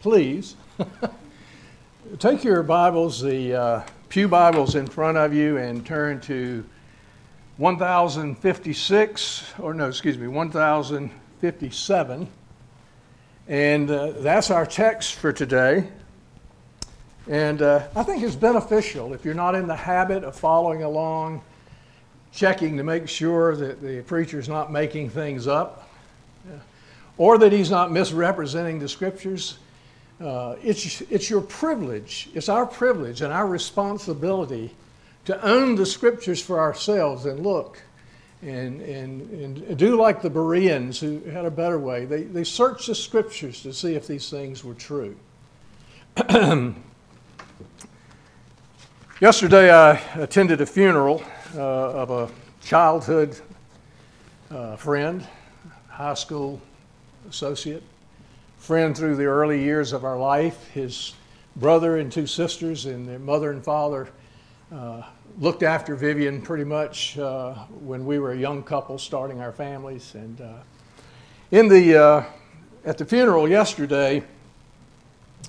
Please take your Bibles, the uh, Pew Bibles in front of you, and turn to 1056, or no, excuse me, 1057. And uh, that's our text for today. And uh, I think it's beneficial if you're not in the habit of following along, checking to make sure that the preacher's not making things up, or that he's not misrepresenting the scriptures uh, it's, it's your privilege, it's our privilege and our responsibility to own the scriptures for ourselves and look and, and, and do like the Bereans who had a better way. They, they searched the scriptures to see if these things were true. Yesterday, I attended a funeral uh, of a childhood uh, friend, high school associate friend through the early years of our life. His brother and two sisters and their mother and father uh, looked after Vivian pretty much uh, when we were a young couple starting our families. And uh, in the, uh, at the funeral yesterday,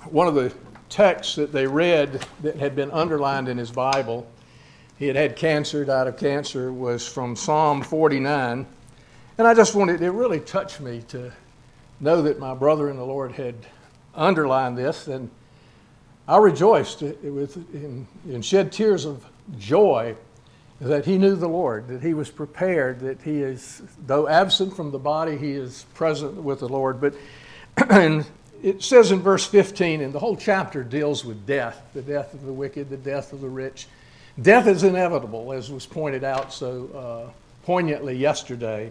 one of the texts that they read that had been underlined in his Bible, he had had cancer, died of cancer, was from Psalm 49. And I just wanted, it really touched me to know that my brother in the Lord had underlined this, and I rejoiced with, and, and shed tears of joy that he knew the Lord, that he was prepared, that he is, though absent from the body, he is present with the Lord. But and it says in verse 15, and the whole chapter deals with death the death of the wicked, the death of the rich. Death is inevitable, as was pointed out so uh, poignantly yesterday.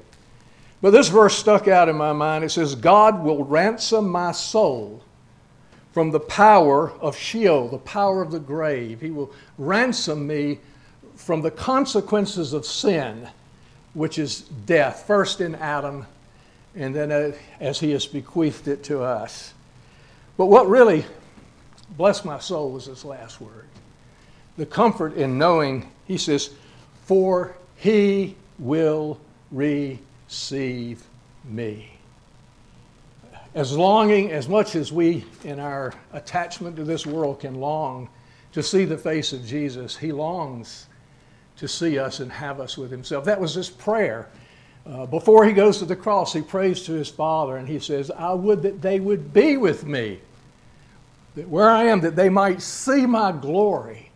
But this verse stuck out in my mind. It says, God will ransom my soul from the power of Sheol, the power of the grave. He will ransom me from the consequences of sin, which is death, first in Adam, and then uh, as he has bequeathed it to us. But what really blessed my soul was this last word the comfort in knowing, he says, for he will re receive me. As longing, as much as we in our attachment to this world can long to see the face of Jesus, he longs to see us and have us with himself. That was his prayer. Uh, before he goes to the cross, he prays to his Father and he says, I would that they would be with me, that where I am, that they might see my glory.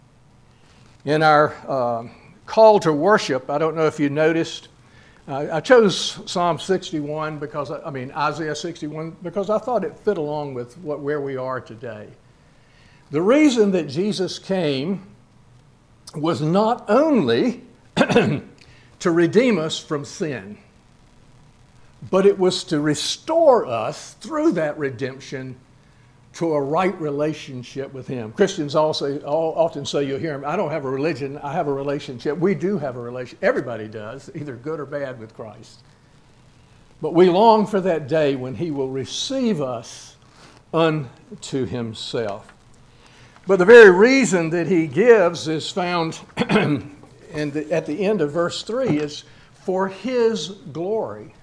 In our uh, call to worship, I don't know if you noticed, uh, I chose Psalm 61 because, I, I mean, Isaiah 61 because I thought it fit along with what, where we are today. The reason that Jesus came was not only to redeem us from sin, but it was to restore us through that redemption to a right relationship with Him. Christians also often say, you'll hear them, I don't have a religion, I have a relationship. We do have a relationship. Everybody does, either good or bad with Christ. But we long for that day when He will receive us unto Himself. But the very reason that He gives is found in the, at the end of verse 3 is for His glory.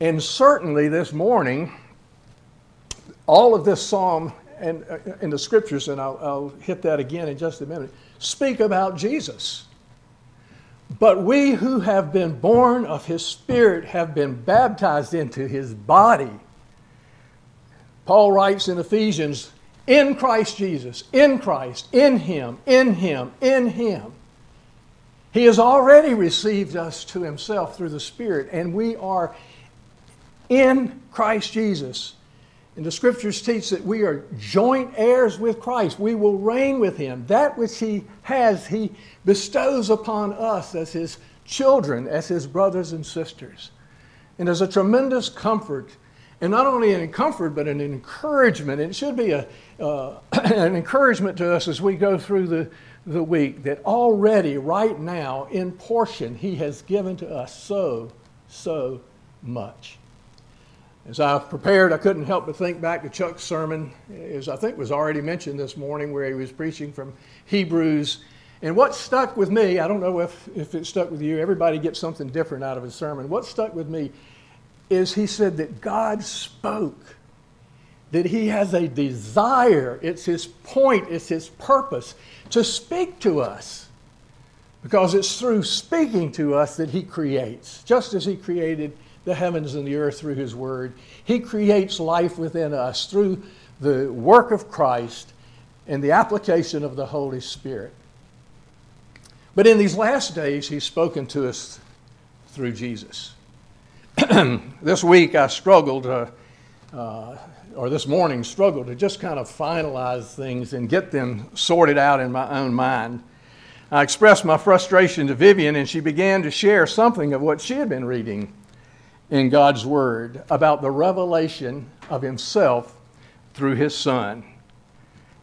And certainly this morning, all of this psalm and uh, in the scriptures, and I'll, I'll hit that again in just a minute, speak about Jesus. But we who have been born of his spirit have been baptized into his body. Paul writes in Ephesians, in Christ Jesus, in Christ, in him, in him, in him. He has already received us to himself through the Spirit, and we are in Christ Jesus and the scriptures teach that we are joint heirs with Christ. We will reign with him. That which he has, he bestows upon us as his children, as his brothers and sisters. And there's a tremendous comfort, and not only an comfort, but an encouragement. It should be a, uh, an encouragement to us as we go through the, the week that already, right now, in portion, he has given to us so, so much. As I prepared, I couldn't help but think back to Chuck's sermon, as I think was already mentioned this morning, where he was preaching from Hebrews. And what stuck with me, I don't know if, if it stuck with you, everybody gets something different out of his sermon. What stuck with me is he said that God spoke, that he has a desire, it's his point, it's his purpose to speak to us. Because it's through speaking to us that he creates, just as he created the heavens and the earth through his word. He creates life within us through the work of Christ and the application of the Holy Spirit. But in these last days, he's spoken to us through Jesus. this week I struggled, uh, uh, or this morning struggled to just kind of finalize things and get them sorted out in my own mind. I expressed my frustration to Vivian, and she began to share something of what she had been reading in God's Word about the revelation of Himself through His Son.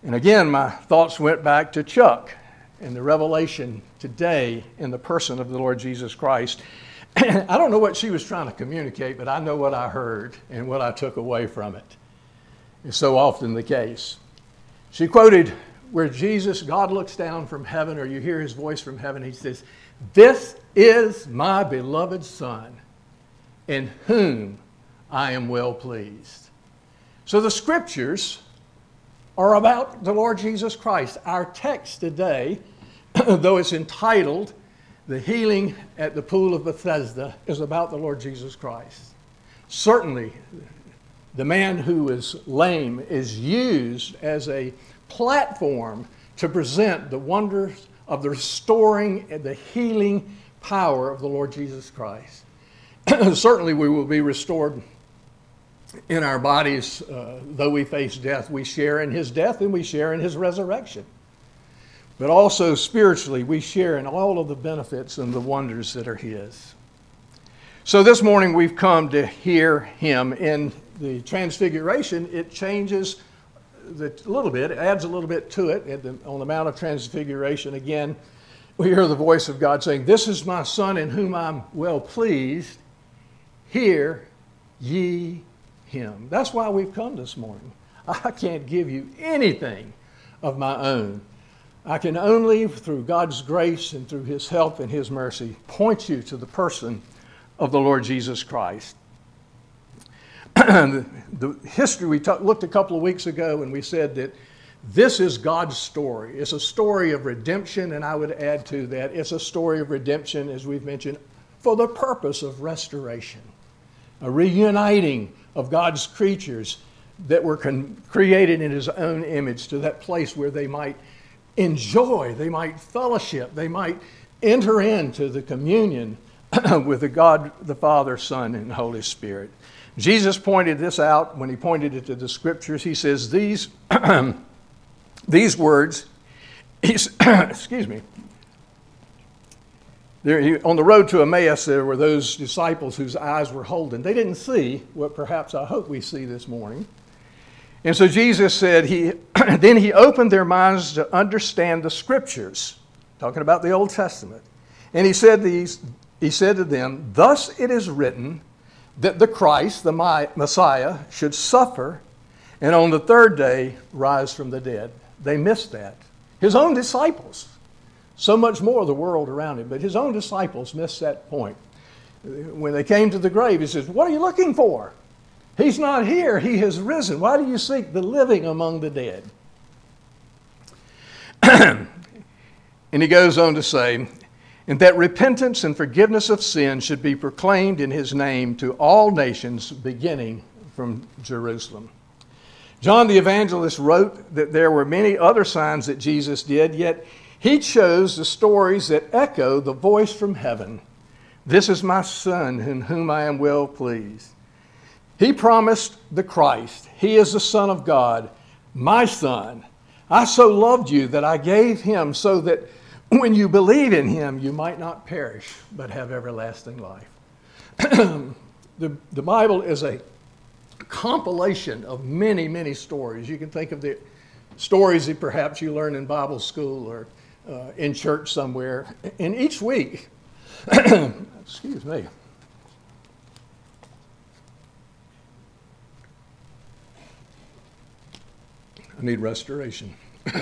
And again, my thoughts went back to Chuck and the revelation today in the person of the Lord Jesus Christ. I don't know what she was trying to communicate, but I know what I heard and what I took away from it. It's so often the case. She quoted where Jesus, God looks down from heaven, or you hear his voice from heaven. He says, This is my beloved Son, in whom I am well pleased. So the scriptures are about the Lord Jesus Christ. Our text today, though it's entitled the healing at the pool of Bethesda is about the Lord Jesus Christ. Certainly, the man who is lame is used as a platform to present the wonders of the restoring and the healing power of the Lord Jesus Christ. Certainly, we will be restored in our bodies, uh, though we face death. We share in his death and we share in his resurrection but also spiritually, we share in all of the benefits and the wonders that are His. So this morning we've come to hear Him. In the Transfiguration, it changes a little bit, it adds a little bit to it. The, on the Mount of Transfiguration, again, we hear the voice of God saying, This is my Son in whom I'm well pleased. Hear ye him. That's why we've come this morning. I can't give you anything of my own. I can only, through God's grace and through His help and His mercy, point you to the person of the Lord Jesus Christ. the, history we t- looked a couple of weeks ago and we said that this is God's story. It's a story of redemption, and I would add to that, it's a story of redemption, as we've mentioned, for the purpose of restoration, a reuniting of God's creatures that were con- created in His own image to that place where they might enjoy, they might fellowship, they might enter into the communion with the God, the Father, Son, and Holy Spirit. Jesus pointed this out when he pointed it to the scriptures. He says, These, these words, excuse me, there, on the road to Emmaus, there were those disciples whose eyes were holding. They didn't see what perhaps I hope we see this morning. And so Jesus said, he, then he opened their minds to understand the scriptures, talking about the Old Testament. And he said, these, he said to them, Thus it is written that the Christ, the Messiah, should suffer and on the third day rise from the dead. They missed that. His own disciples, so much more of the world around him, but his own disciples missed that point. When they came to the grave, he says, What are you looking for? He's not here, he has risen. Why do you seek the living among the dead? and he goes on to say, and that repentance and forgiveness of sin should be proclaimed in his name to all nations, beginning from Jerusalem. John the evangelist wrote that there were many other signs that Jesus did, yet he chose the stories that echo the voice from heaven This is my Son, in whom I am well pleased. He promised the Christ. He is the Son of God, my Son. I so loved you that I gave him so that when you believe in him, you might not perish, but have everlasting life. the, the Bible is a compilation of many, many stories. You can think of the stories that perhaps you learn in Bible school or uh, in church somewhere. And each week, excuse me, I need restoration.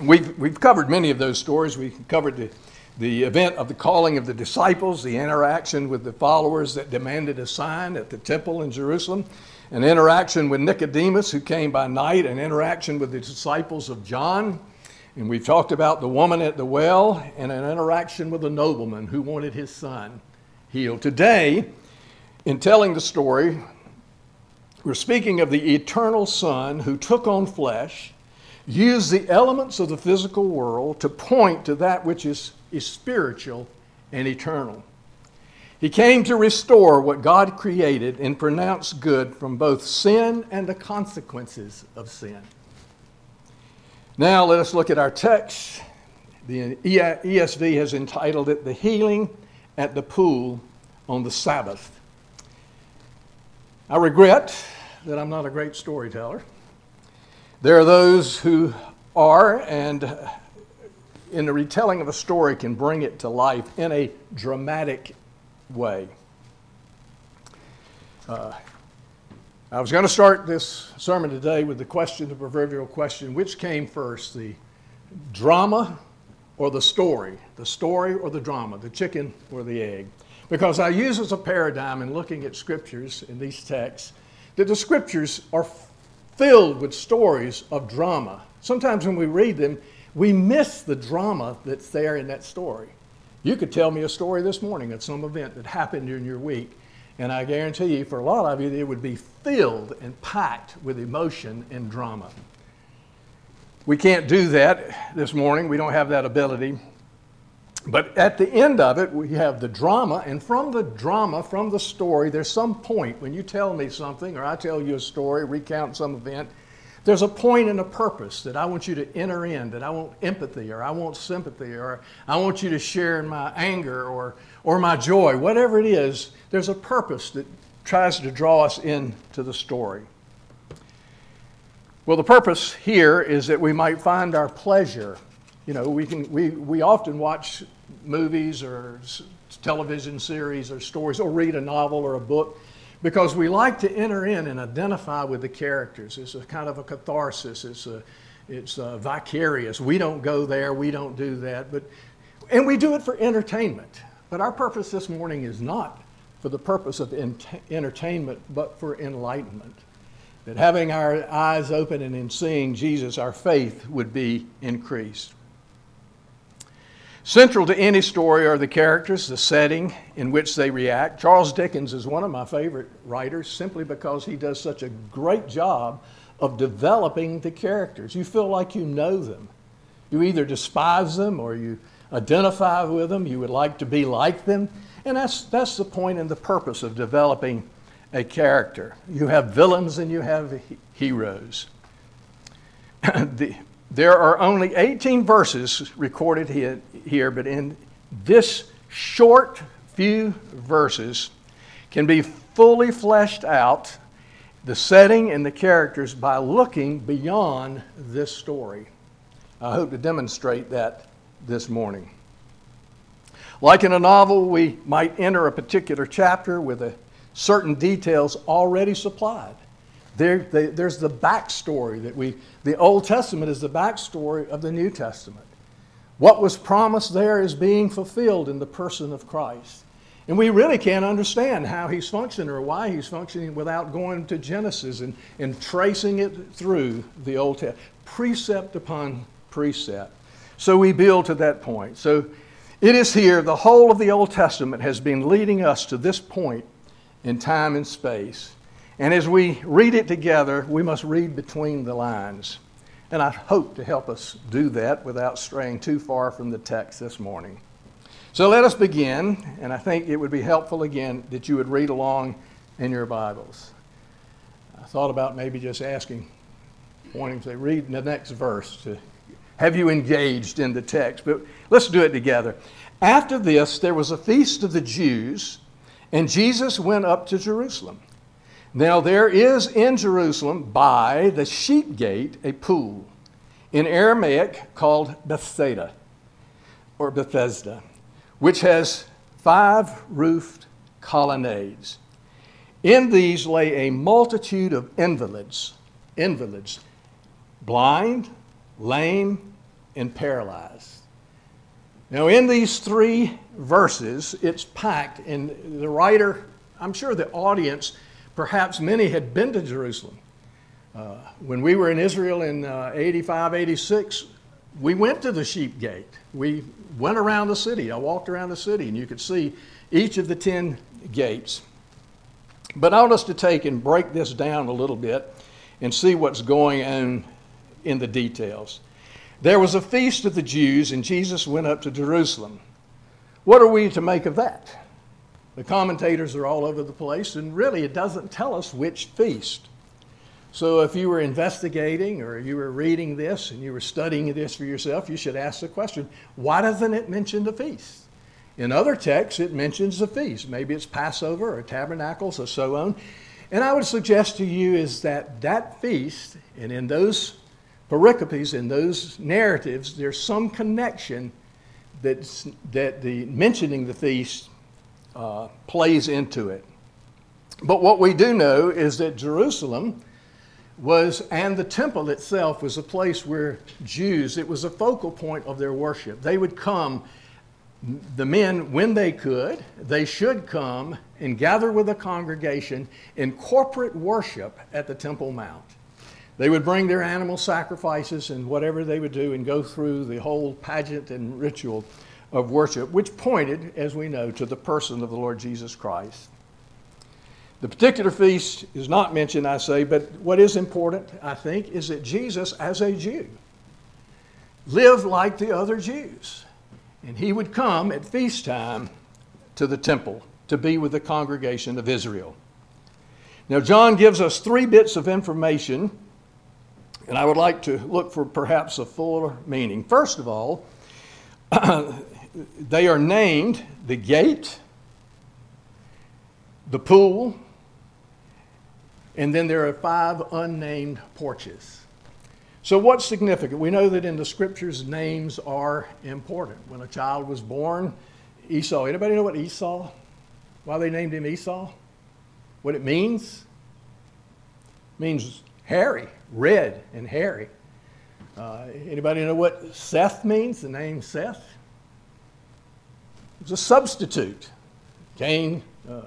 we've, we've covered many of those stories. We covered the, the event of the calling of the disciples, the interaction with the followers that demanded a sign at the temple in Jerusalem, an interaction with Nicodemus, who came by night, an interaction with the disciples of John. And we've talked about the woman at the well and an interaction with a nobleman who wanted his son healed. Today, in telling the story, we're speaking of the eternal Son who took on flesh, used the elements of the physical world to point to that which is, is spiritual and eternal. He came to restore what God created and pronounce good from both sin and the consequences of sin. Now let us look at our text. The ESV has entitled it The Healing at the Pool on the Sabbath. I regret that I'm not a great storyteller. There are those who are, and in the retelling of a story, can bring it to life in a dramatic way. Uh, I was going to start this sermon today with the question, the proverbial question which came first, the drama or the story? The story or the drama? The chicken or the egg? Because I use as a paradigm in looking at scriptures in these texts that the scriptures are filled with stories of drama. Sometimes when we read them, we miss the drama that's there in that story. You could tell me a story this morning at some event that happened during your week, and I guarantee you, for a lot of you, it would be filled and packed with emotion and drama. We can't do that this morning. We don't have that ability. But at the end of it, we have the drama, and from the drama, from the story, there's some point when you tell me something or I tell you a story, recount some event, there's a point and a purpose that I want you to enter in, that I want empathy or I want sympathy or I want you to share in my anger or, or my joy. Whatever it is, there's a purpose that tries to draw us into the story. Well, the purpose here is that we might find our pleasure. You know, we, can, we, we often watch movies or television series or stories or read a novel or a book because we like to enter in and identify with the characters. It's a kind of a catharsis. It's a, it's a vicarious. We don't go there. We don't do that. But, and we do it for entertainment. But our purpose this morning is not for the purpose of entertainment, but for enlightenment. That having our eyes open and in seeing Jesus, our faith would be increased. Central to any story are the characters, the setting in which they react. Charles Dickens is one of my favorite writers simply because he does such a great job of developing the characters. You feel like you know them. You either despise them or you identify with them, you would like to be like them. And that's, that's the point and the purpose of developing a character. You have villains and you have heroes. the, there are only 18 verses recorded here, but in this short few verses can be fully fleshed out the setting and the characters by looking beyond this story. I hope to demonstrate that this morning. Like in a novel, we might enter a particular chapter with a certain details already supplied. They, there's the backstory that we, the Old Testament is the backstory of the New Testament. What was promised there is being fulfilled in the person of Christ. And we really can't understand how he's functioning or why he's functioning without going to Genesis and, and tracing it through the Old Testament, precept upon precept. So we build to that point. So it is here, the whole of the Old Testament has been leading us to this point in time and space. And as we read it together, we must read between the lines. And I hope to help us do that without straying too far from the text this morning. So let us begin, and I think it would be helpful again that you would read along in your Bibles. I thought about maybe just asking, wanting to read the next verse to have you engaged in the text, but let's do it together. After this, there was a feast of the Jews, and Jesus went up to Jerusalem. Now there is in Jerusalem by the sheep gate a pool, in Aramaic called Bethsaida or Bethesda, which has five roofed colonnades. In these lay a multitude of invalids, invalids, blind, lame, and paralyzed. Now, in these three verses, it's packed, and the writer, I'm sure the audience, perhaps many had been to Jerusalem. Uh, when we were in Israel in uh, 85, 86, we went to the sheep gate. We went around the city. I walked around the city, and you could see each of the 10 gates. But I want us to take and break this down a little bit and see what's going on in the details. There was a feast of the Jews, and Jesus went up to Jerusalem. What are we to make of that? The commentators are all over the place, and really it doesn't tell us which feast. So if you were investigating or you were reading this and you were studying this for yourself, you should ask the question why doesn't it mention the feast? In other texts, it mentions the feast. Maybe it's Passover or Tabernacles or so on. And I would suggest to you is that that feast, and in those pericopes, in those narratives, there's some connection that that the mentioning the feast uh, plays into it. But what we do know is that Jerusalem was, and the temple itself was a place where Jews, it was a focal point of their worship. They would come the men, when they could, they should come and gather with the congregation in corporate worship at the Temple Mount. They would bring their animal sacrifices and whatever they would do and go through the whole pageant and ritual of worship, which pointed, as we know, to the person of the Lord Jesus Christ. The particular feast is not mentioned, I say, but what is important, I think, is that Jesus, as a Jew, lived like the other Jews. And he would come at feast time to the temple to be with the congregation of Israel. Now, John gives us three bits of information, and I would like to look for perhaps a fuller meaning. First of all, they are named the gate, the pool, and then there are five unnamed porches. So, what's significant? We know that in the scriptures, names are important. When a child was born, Esau, anybody know what Esau? Why they named him Esau? What it means? It means hairy, red, and hairy. Uh, anybody know what Seth means? The name Seth? It's a substitute. Cain uh,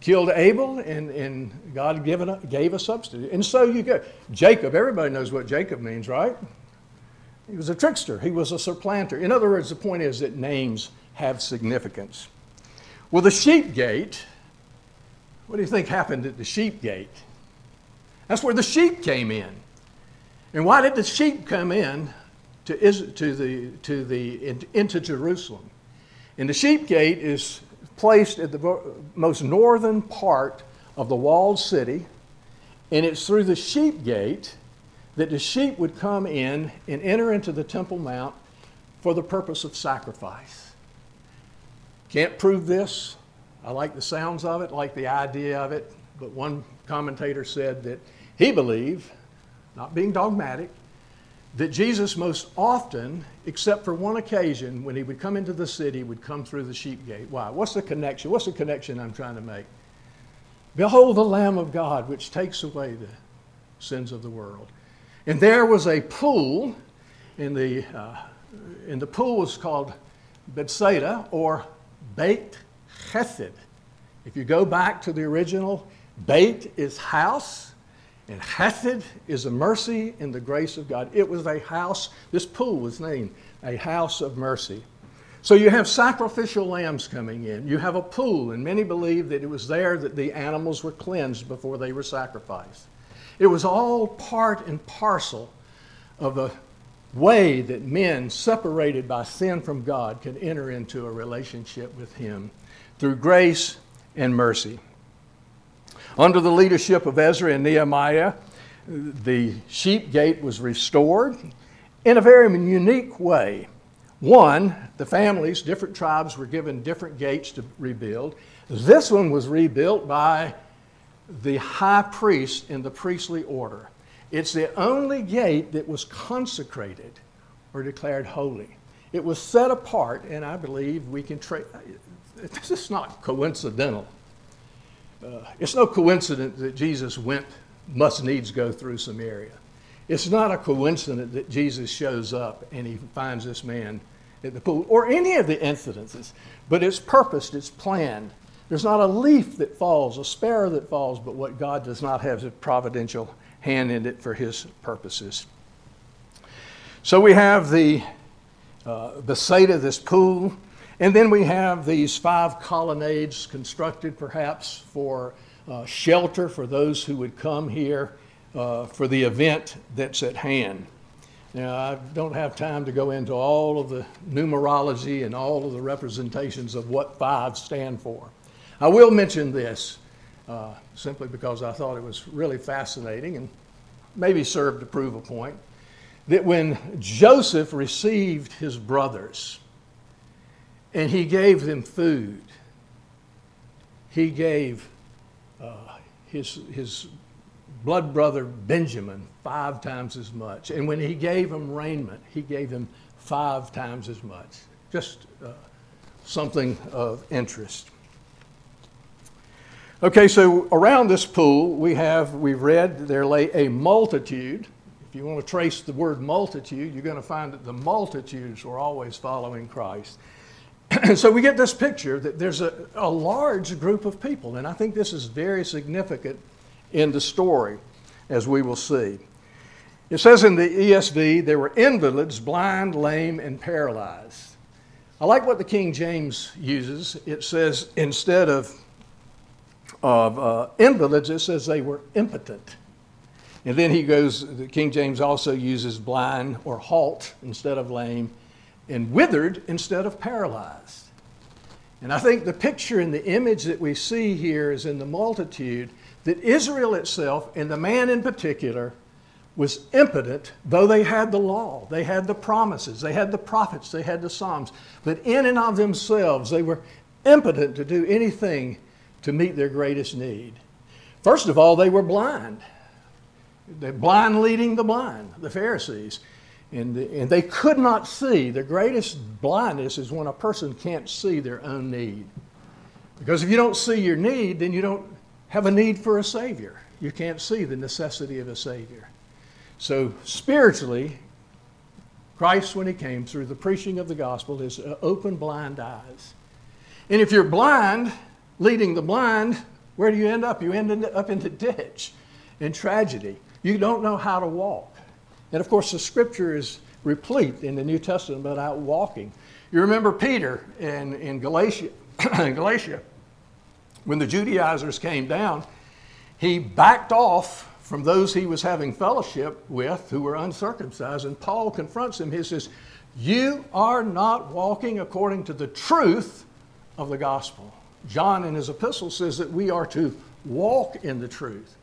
killed Abel, and, and God given a, gave a substitute. And so you go. Jacob, everybody knows what Jacob means, right? He was a trickster, he was a supplanter. In other words, the point is that names have significance. Well, the sheep gate, what do you think happened at the sheep gate? That's where the sheep came in. And why did the sheep come in to, to the, to the, into Jerusalem? And the sheep gate is placed at the most northern part of the walled city, and it's through the sheep gate that the sheep would come in and enter into the Temple Mount for the purpose of sacrifice. Can't prove this. I like the sounds of it, like the idea of it, but one commentator said that he believed, not being dogmatic, that Jesus most often, except for one occasion, when he would come into the city, would come through the sheep gate. Why? What's the connection? What's the connection I'm trying to make? Behold the Lamb of God, which takes away the sins of the world. And there was a pool, in the, uh, and the pool was called Bethsaida or Beit Chesed. If you go back to the original, Beit is house, and Hesed is a mercy and the grace of God. It was a house, this pool was named a house of mercy. So you have sacrificial lambs coming in. You have a pool, and many believe that it was there that the animals were cleansed before they were sacrificed. It was all part and parcel of a way that men separated by sin from God could enter into a relationship with Him through grace and mercy. Under the leadership of Ezra and Nehemiah, the sheep gate was restored in a very unique way. One, the families, different tribes were given different gates to rebuild. This one was rebuilt by the high priest in the priestly order. It's the only gate that was consecrated or declared holy. It was set apart, and I believe we can trace. This is not coincidental. Uh, it's no coincidence that Jesus went, must needs go through Samaria. It's not a coincidence that Jesus shows up and he finds this man at the pool, or any of the incidences, but it's purposed, it's planned. There's not a leaf that falls, a sparrow that falls, but what God does not have a providential hand in it for His purposes. So we have the, uh, of this pool, and then we have these five colonnades constructed perhaps for uh, shelter for those who would come here uh, for the event that's at hand. Now, I don't have time to go into all of the numerology and all of the representations of what five stand for. I will mention this uh, simply because I thought it was really fascinating and maybe served to prove a point that when Joseph received his brothers and he gave them food, he gave uh, his, his blood brother Benjamin five times as much. And when he gave him raiment, he gave him five times as much. Just uh, something of interest. Okay, so around this pool, we have, we've read, there lay a multitude. If you want to trace the word multitude, you're going to find that the multitudes were always following Christ. And so we get this picture that there's a, a large group of people, and I think this is very significant in the story, as we will see. It says in the ESV, there were invalids, blind, lame, and paralyzed. I like what the King James uses. It says instead of, of uh, invalids, it says they were impotent. And then he goes, the King James also uses blind or halt instead of lame, and withered instead of paralyzed. And I think the picture and the image that we see here is in the multitude that Israel itself, and the man in particular, was impotent, though they had the law, they had the promises, they had the prophets, they had the Psalms, but in and of themselves, they were impotent to do anything to meet their greatest need. First of all, they were blind. The blind leading the blind, the Pharisees. And, and they could not see. The greatest blindness is when a person can't see their own need. Because if you don't see your need, then you don't have a need for a Savior. You can't see the necessity of a Savior. So, spiritually, Christ, when He came through the preaching of the gospel, is uh, open blind eyes. And if you're blind, leading the blind, where do you end up? You end up in the ditch in tragedy. You don't know how to walk. And of course, the scripture is replete in the New Testament about walking. You remember Peter in, in Galatia, in Galatia, when the Judaizers came down, he backed off from those he was having fellowship with who were uncircumcised. And Paul confronts him. He says, You are not walking according to the truth of the gospel. John in his epistle says that we are to walk in the truth.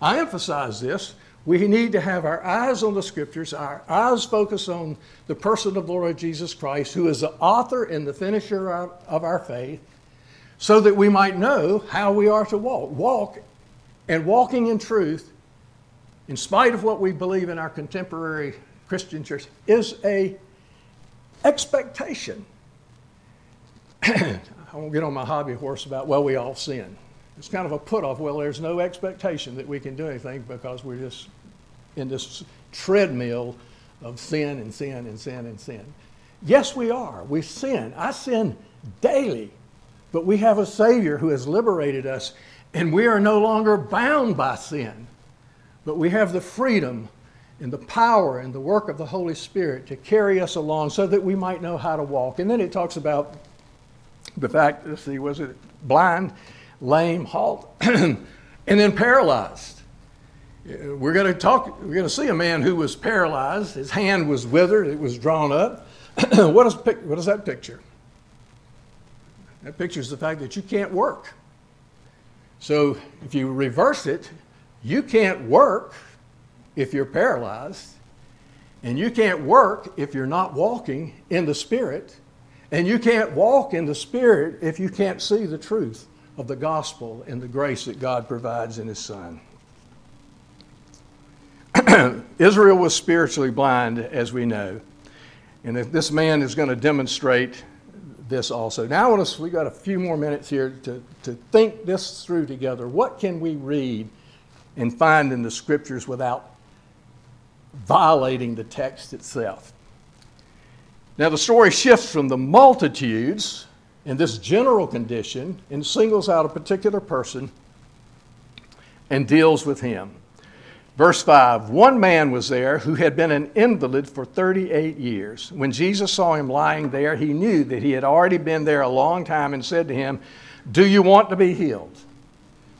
I emphasize this. We need to have our eyes on the scriptures, our eyes focused on the person of the Lord Jesus Christ, who is the author and the finisher of our faith, so that we might know how we are to walk. Walk and walking in truth, in spite of what we believe in our contemporary Christian church, is a expectation. I won't get on my hobby horse about, well, we all sin. It's kind of a put off. Well, there's no expectation that we can do anything because we're just in this treadmill of sin and sin and sin and sin. Yes, we are. We sin. I sin daily. But we have a Savior who has liberated us, and we are no longer bound by sin. But we have the freedom and the power and the work of the Holy Spirit to carry us along so that we might know how to walk. And then it talks about the fact, let's see, was it blind, lame, halt, and then paralyzed. We're going to talk, we're going to see a man who was paralyzed. His hand was withered, it was drawn up. what, is, what is that picture? That picture is the fact that you can't work. So if you reverse it, you can't work if you're paralyzed, and you can't work if you're not walking in the Spirit, and you can't walk in the Spirit if you can't see the truth of the gospel and the grace that God provides in His Son. Israel was spiritually blind, as we know. And this man is going to demonstrate this also. Now, I want us, we got a few more minutes here to, to think this through together. What can we read and find in the scriptures without violating the text itself? Now, the story shifts from the multitudes in this general condition and singles out a particular person and deals with him. Verse 5 One man was there who had been an invalid for 38 years. When Jesus saw him lying there, he knew that he had already been there a long time and said to him, Do you want to be healed?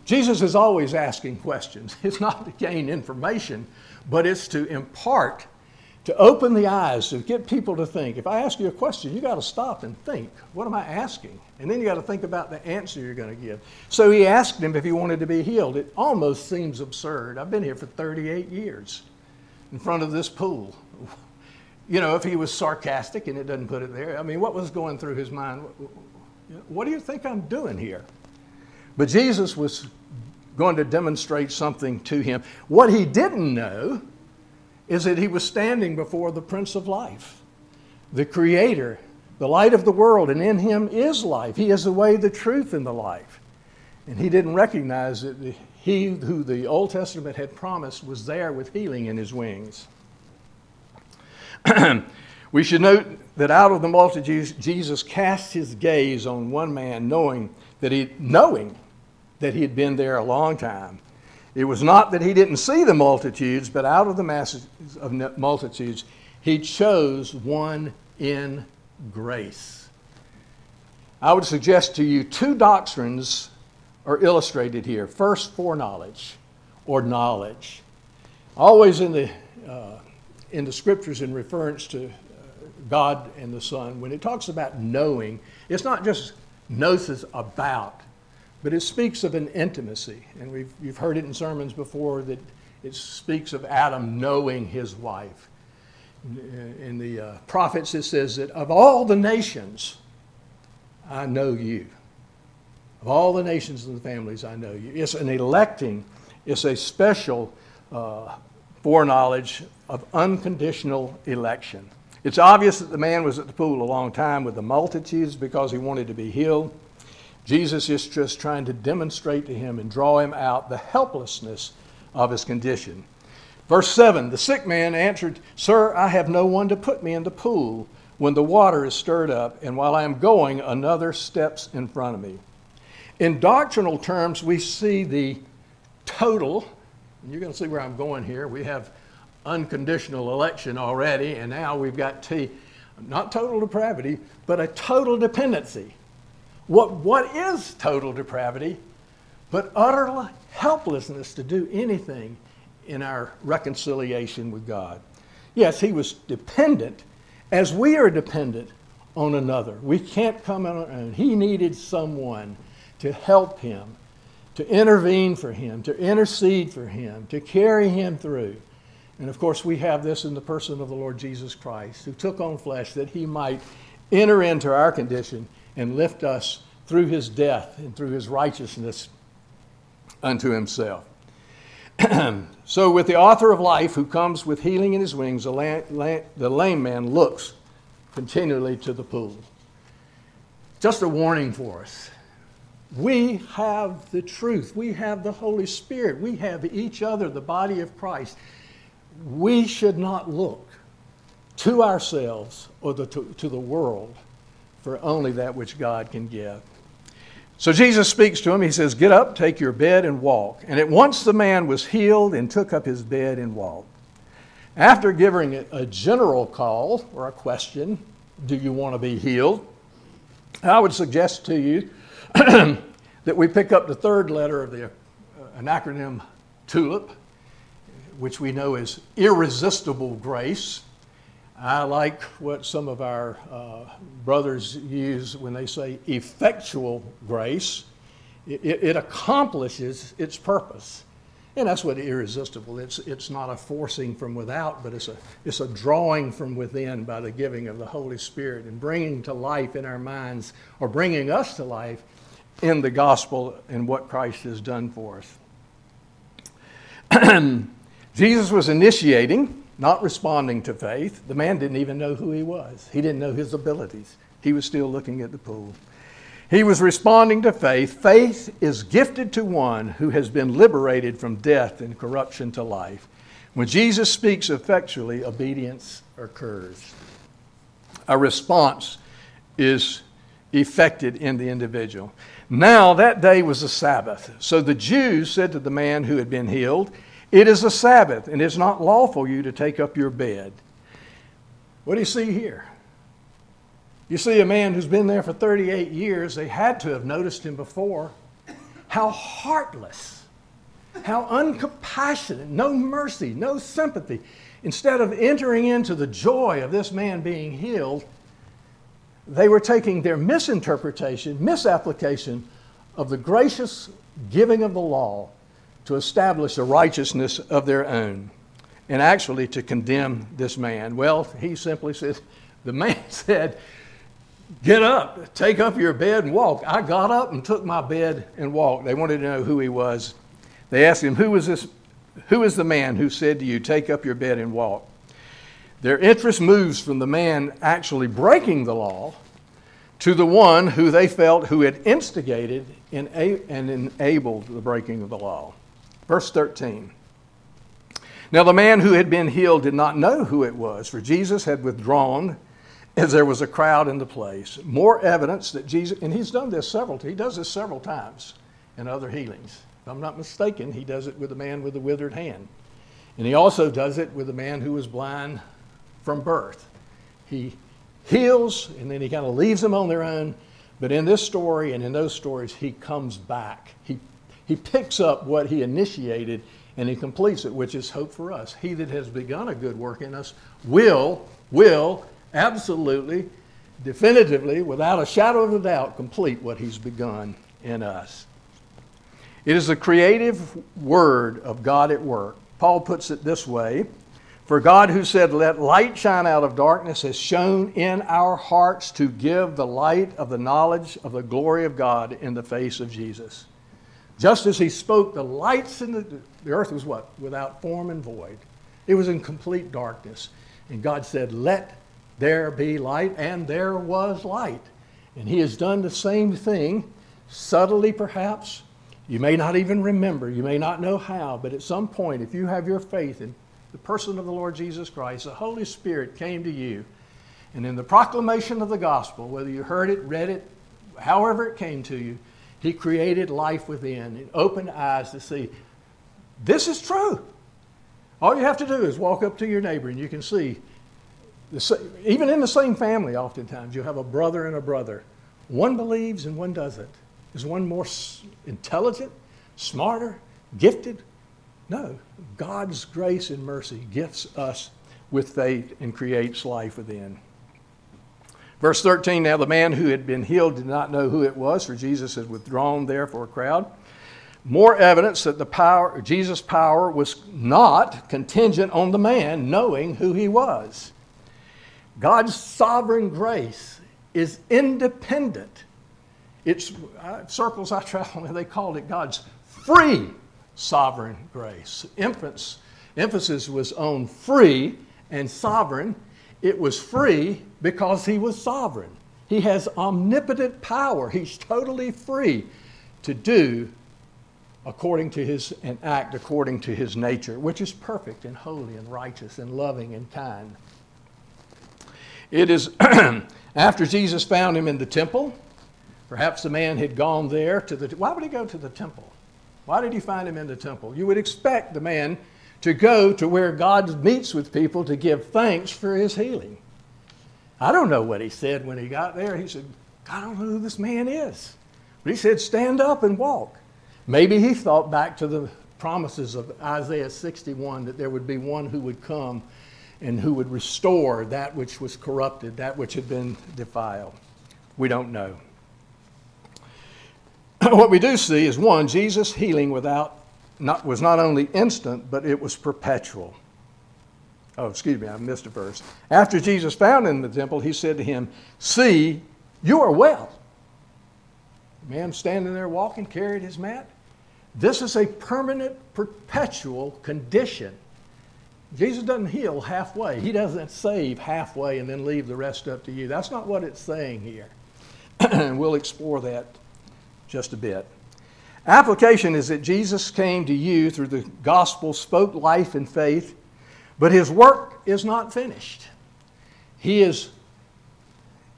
Jesus is always asking questions. It's not to gain information, but it's to impart to open the eyes, to get people to think. If I ask you a question, you got to stop and think. What am I asking? And then you got to think about the answer you're going to give. So he asked him if he wanted to be healed. It almost seems absurd. I've been here for 38 years in front of this pool. You know, if he was sarcastic and it doesn't put it there, I mean, what was going through his mind? What do you think I'm doing here? But Jesus was going to demonstrate something to him. What he didn't know is that he was standing before the Prince of Life, the Creator, the light of the world, and in him is life. He is the way, the truth, and the life. And he didn't recognize that he who the Old Testament had promised was there with healing in his wings. we should note that out of the multitudes, Jesus cast his gaze on one man, knowing that he, knowing that he had been there a long time it was not that he didn't see the multitudes, but out of the masses of multitudes, he chose one in grace. I would suggest to you two doctrines are illustrated here. First, foreknowledge or knowledge. Always in the, uh, in the scriptures, in reference to uh, God and the Son, when it talks about knowing, it's not just gnosis about, but it speaks of an intimacy. And we've, you've heard it in sermons before that it speaks of Adam knowing his wife. In the uh, prophets, it says that of all the nations, I know you. Of all the nations and the families, I know you. It's an electing, it's a special uh, foreknowledge of unconditional election. It's obvious that the man was at the pool a long time with the multitudes because he wanted to be healed. Jesus is just trying to demonstrate to him and draw him out the helplessness of his condition. Verse 7 The sick man answered, Sir, I have no one to put me in the pool when the water is stirred up, and while I am going, another steps in front of me. In doctrinal terms, we see the total, and you're going to see where I'm going here. We have unconditional election already, and now we've got T, not total depravity, but a total dependency. What, what is total depravity? But utter helplessness to do anything in our reconciliation with God. Yes, he was dependent as we are dependent on another. We can't come on our own. He needed someone to help him, to intervene for him, to intercede for him, to carry him through. And of course, we have this in the person of the Lord Jesus Christ, who took on flesh that he might enter into our condition and lift us through his death and through his righteousness unto himself. so, with the author of life who comes with healing in his wings, the, the lame man looks continually to the pool. Just a warning for us. We have the truth. We have the Holy Spirit. We have each other, the body of Christ. We should not look to ourselves or the, to, to the world for only that which God can give. So Jesus speaks to him. He says, Get up, take your bed, and walk. And at once the man was healed and took up his bed and walked. After giving a general call or a question, Do you want to be healed? I would suggest to you that we pick up the third letter of the, uh, an acronym TULIP, which we know is irresistible grace. I like what some of our uh, brothers use when they say effectual grace. It, it, accomplishes its purpose. And that's what irresistible. It's, it's not a forcing from without, but it's a, it's a drawing from within by the giving of the Holy Spirit and bringing to life in our minds, or bringing us to life in the gospel and what Christ has done for us. Jesus was initiating not responding to faith. The man didn't even know who he was, he didn't know his abilities. He was still looking at the pool. He was responding to faith. Faith is gifted to one who has been liberated from death and corruption to life. When Jesus speaks effectually, obedience occurs. a response is effected in the individual. Now, that day was a Sabbath. So the Jews said to the man who had been healed, It is a Sabbath, and it's not lawful you to take up your bed. What do you see here? You see a man who's been there for 38 years. They had to have noticed him before. How heartless, how uncompassionate, no mercy, no sympathy. Instead of entering into the joy of this man being healed, they were taking their misinterpretation, misapplication of the gracious giving of the law to establish a righteousness of their own and actually to condemn this man. Well, he simply says, the man said, Get up, take up your bed and walk. I got up and took my bed and walked. They wanted to know who he was. They asked him, Who was this? Who is the man who said to you, Take up your bed and walk? Their interest moves from the man actually breaking the law to the one who they felt who had instigated and enabled the breaking of the law. Verse 13. Now, the man who had been healed did not know who it was, for Jesus had withdrawn as there was a crowd in the place. More evidence that Jesus, and he's done this several, he does this several times in other healings. If I'm not mistaken, he does it with the man with the withered hand. And he also does it with the man who was blind from birth. He heals and then he kind of leaves them on their own. But in this story and in those stories, he comes back. He, he picks up what he initiated and he completes it, which is hope for us. He that has begun a good work in us will, will absolutely, definitively, without a shadow of a doubt, complete what he's begun in us. It is the creative word of God at work. Paul puts it this way for God, who said, Let light shine out of darkness, has shone in our hearts to give the light of the knowledge of the glory of God in the face of Jesus. Just as he spoke, the lights in the, the earth was what? Without form and void. It was in complete darkness. And God said, Let there be light, and there was light. And he has done the same thing, subtly perhaps. You may not even remember, you may not know how, but at some point, if you have your faith in the person of the Lord Jesus Christ, the Holy Spirit came to you. And in the proclamation of the gospel, whether you heard it, read it, however it came to you, He created life within and opened eyes to see this is true. All you have to do is walk up to your neighbor and you can see, the, even in the same family, oftentimes, you have a brother and a brother. One believes and one doesn't. Is one more intelligent, smarter, gifted? No, God's grace and mercy gifts us with faith and creates life within. Verse 13 Now the man who had been healed did not know who it was, for Jesus had withdrawn there for a crowd. More evidence that the power, Jesus' power was not contingent on the man knowing who he was. God's sovereign grace is independent. It's uh, circles I travel in, they called it God's free sovereign grace. Emphasis, emphasis was on free and sovereign. It was free because he was sovereign. He has omnipotent power. He's totally free to do according to his and act according to his nature, which is perfect and holy and righteous and loving and kind. It is after Jesus found him in the temple. Perhaps the man had gone there to the. Why would he go to the temple? Why did he find him in the temple? You would expect the man to go to where God meets with people to give thanks for his healing. I don't know what he said when he got there. He said, I don't know who this man is. But he said, Stand up and walk. Maybe he thought back to the promises of Isaiah 61 that there would be one who would come and who would restore that which was corrupted, that which had been defiled. We don't know. what we do see is one, Jesus' healing without not, was not only instant, but it was perpetual. Oh, excuse me, I missed a verse. After Jesus found him in the temple, he said to him, See, you are well. The man standing there walking carried his mat. This is a permanent, perpetual condition. Jesus doesn't heal halfway. He doesn't save halfway and then leave the rest up to you. That's not what it's saying here. and we'll explore that just a bit. Application is that Jesus came to you through the gospel, spoke life and faith, but his work is not finished. He is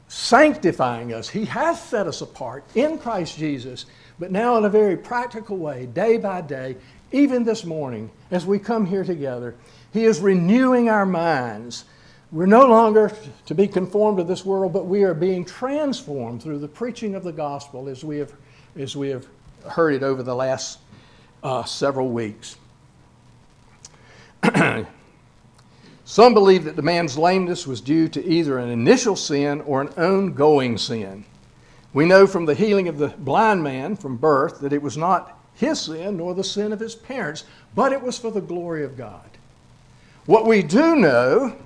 sanctifying us. He has set us apart in Christ Jesus, but now in a very practical way, day by day, even this morning, as we come here together, He is renewing our minds. We're no longer to be conformed to this world, but we are being transformed through the preaching of the gospel as we have, as we have heard it over the last uh, several weeks. Some believe that the man's lameness was due to either an initial sin or an ongoing sin. We know from the healing of the blind man from birth that it was not his sin nor the sin of his parents, but it was for the glory of God. What we do know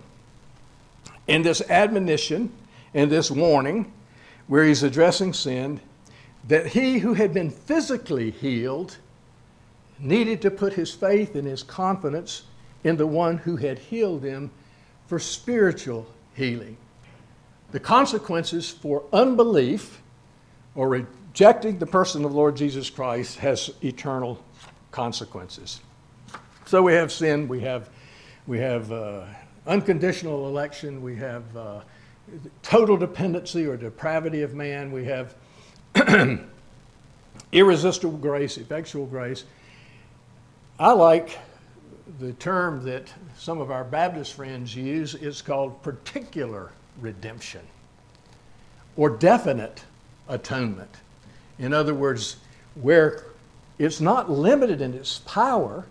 in this admonition, in this warning, where he's addressing sin, that he who had been physically healed needed to put his faith and his confidence in the one who had healed him for spiritual healing. The consequences for unbelief or rejecting the person of Lord Jesus Christ has eternal consequences. So we have sin, we have, we have uh, unconditional election, we have uh, total dependency or depravity of man, we have irresistible grace, effectual grace. I like the term that some of our Baptist friends use is called particular redemption or definite atonement. In other words, where it's not limited in its power,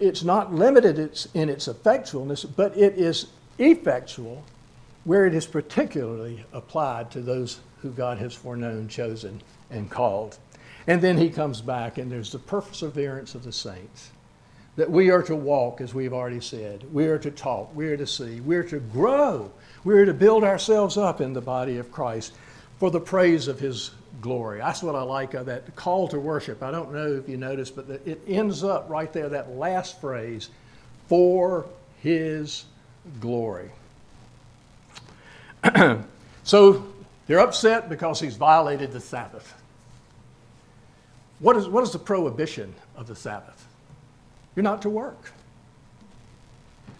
it's not limited in its effectualness, but it is effectual where it is particularly applied to those who God has foreknown, chosen, and called. And then he comes back, and there's the perseverance of the saints that we are to walk, as we've already said. We are to talk. We are to see. We are to grow. We are to build ourselves up in the body of Christ for the praise of His glory. That's what I like of that call to worship. I don't know if you noticed, but it ends up right there, that last phrase, for His glory. so they're upset because he's violated the Sabbath. What is, what is the prohibition of the Sabbath? You're not to work.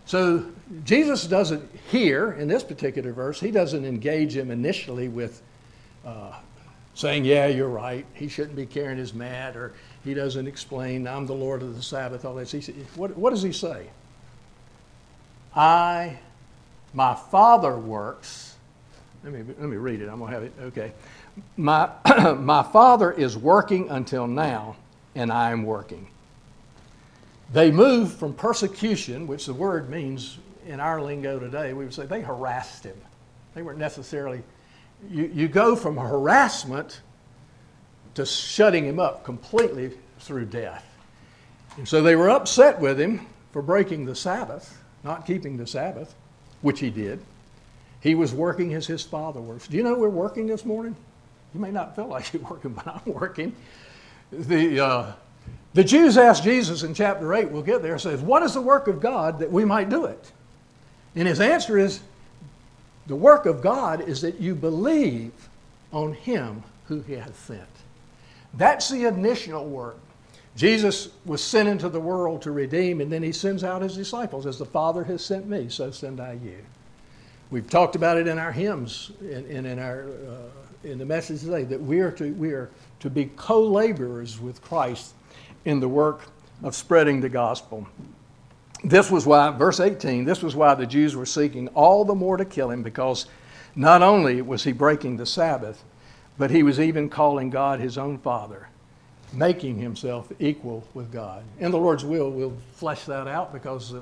So Jesus doesn't here in this particular verse, he doesn't engage him initially with uh, saying, Yeah, you're right. He shouldn't be carrying his mat, or he doesn't explain, I'm the Lord of the Sabbath, all this. He, what, what does he say? I, my Father works. Let me, let me read it. I'm going to have it. Okay. My, my Father is working until now, and I am working. They moved from persecution, which the word means in our lingo today, we would say they harassed him. They weren't necessarily, you, you go from harassment to shutting him up completely through death. And so they were upset with him for breaking the Sabbath, not keeping the Sabbath, which he did. He was working as his father works. Do you know we're working this morning? You may not feel like you're working, but I'm working. The, uh, the Jews asked Jesus in chapter 8, we'll get there, says, What is the work of God that we might do it? And his answer is, The work of God is that you believe on him who he has sent. That's the initial work. Jesus was sent into the world to redeem, and then he sends out his disciples. As the Father has sent me, so send I you. We've talked about it in our hymns and, and in, our, uh, in the message today that we are to, we are to be co laborers with Christ in the work of spreading the gospel. This was why, verse 18, this was why the Jews were seeking all the more to kill him because not only was he breaking the Sabbath, but he was even calling God his own Father, making himself equal with God. In the Lord's will, we'll flesh that out because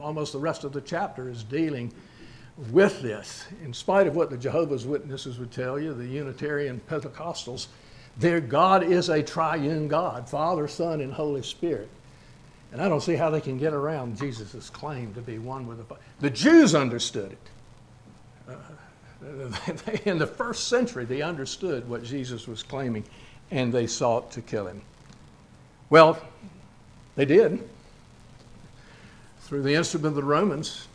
almost the rest of the chapter is dealing with this. In spite of what the Jehovah's Witnesses would tell you, the Unitarian Pentecostals their God is a triune God Father, Son, and Holy Spirit. And I don't see how they can get around Jesus' claim to be one with the Father. The Jews understood it. Uh, in the first century, they understood what Jesus was claiming, and they sought to kill him. Well, they did through the instrument of the Romans,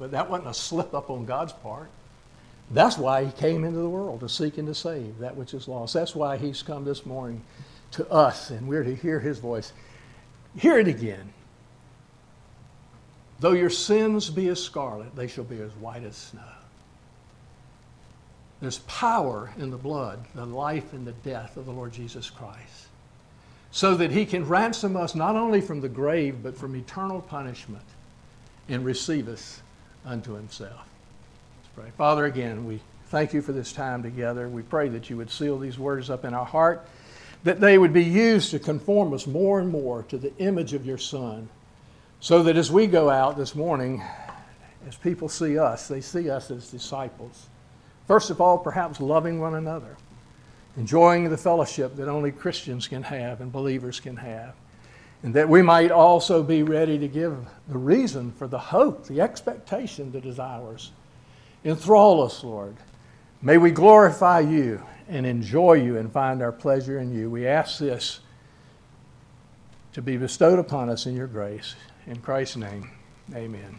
but that wasn't a slip up on God's part. That's why he came into the world, to seek and to save that which is lost. That's why he's come this morning to us, and we're to hear his voice. Hear it again. Though your sins be as scarlet, they shall be as white as snow. There's power in the blood, the life and the death of the Lord Jesus Christ, so that he can ransom us not only from the grave, but from eternal punishment and receive us unto himself. Let's pray. Father, again, we thank you for this time together. We pray that you would seal these words up in our heart, that they would be used to conform us more and more to the image of your Son, so that as we go out this morning, as people see us, they see us as disciples. First of all, perhaps loving one another, enjoying the fellowship that only Christians can have and believers can have and that we might also be ready to give the reason for the hope, the expectation that is ours. Enthrall us, Lord. May we glorify you and enjoy you and find our pleasure in you. We ask this to be bestowed upon us in your grace. In Christ's name, amen.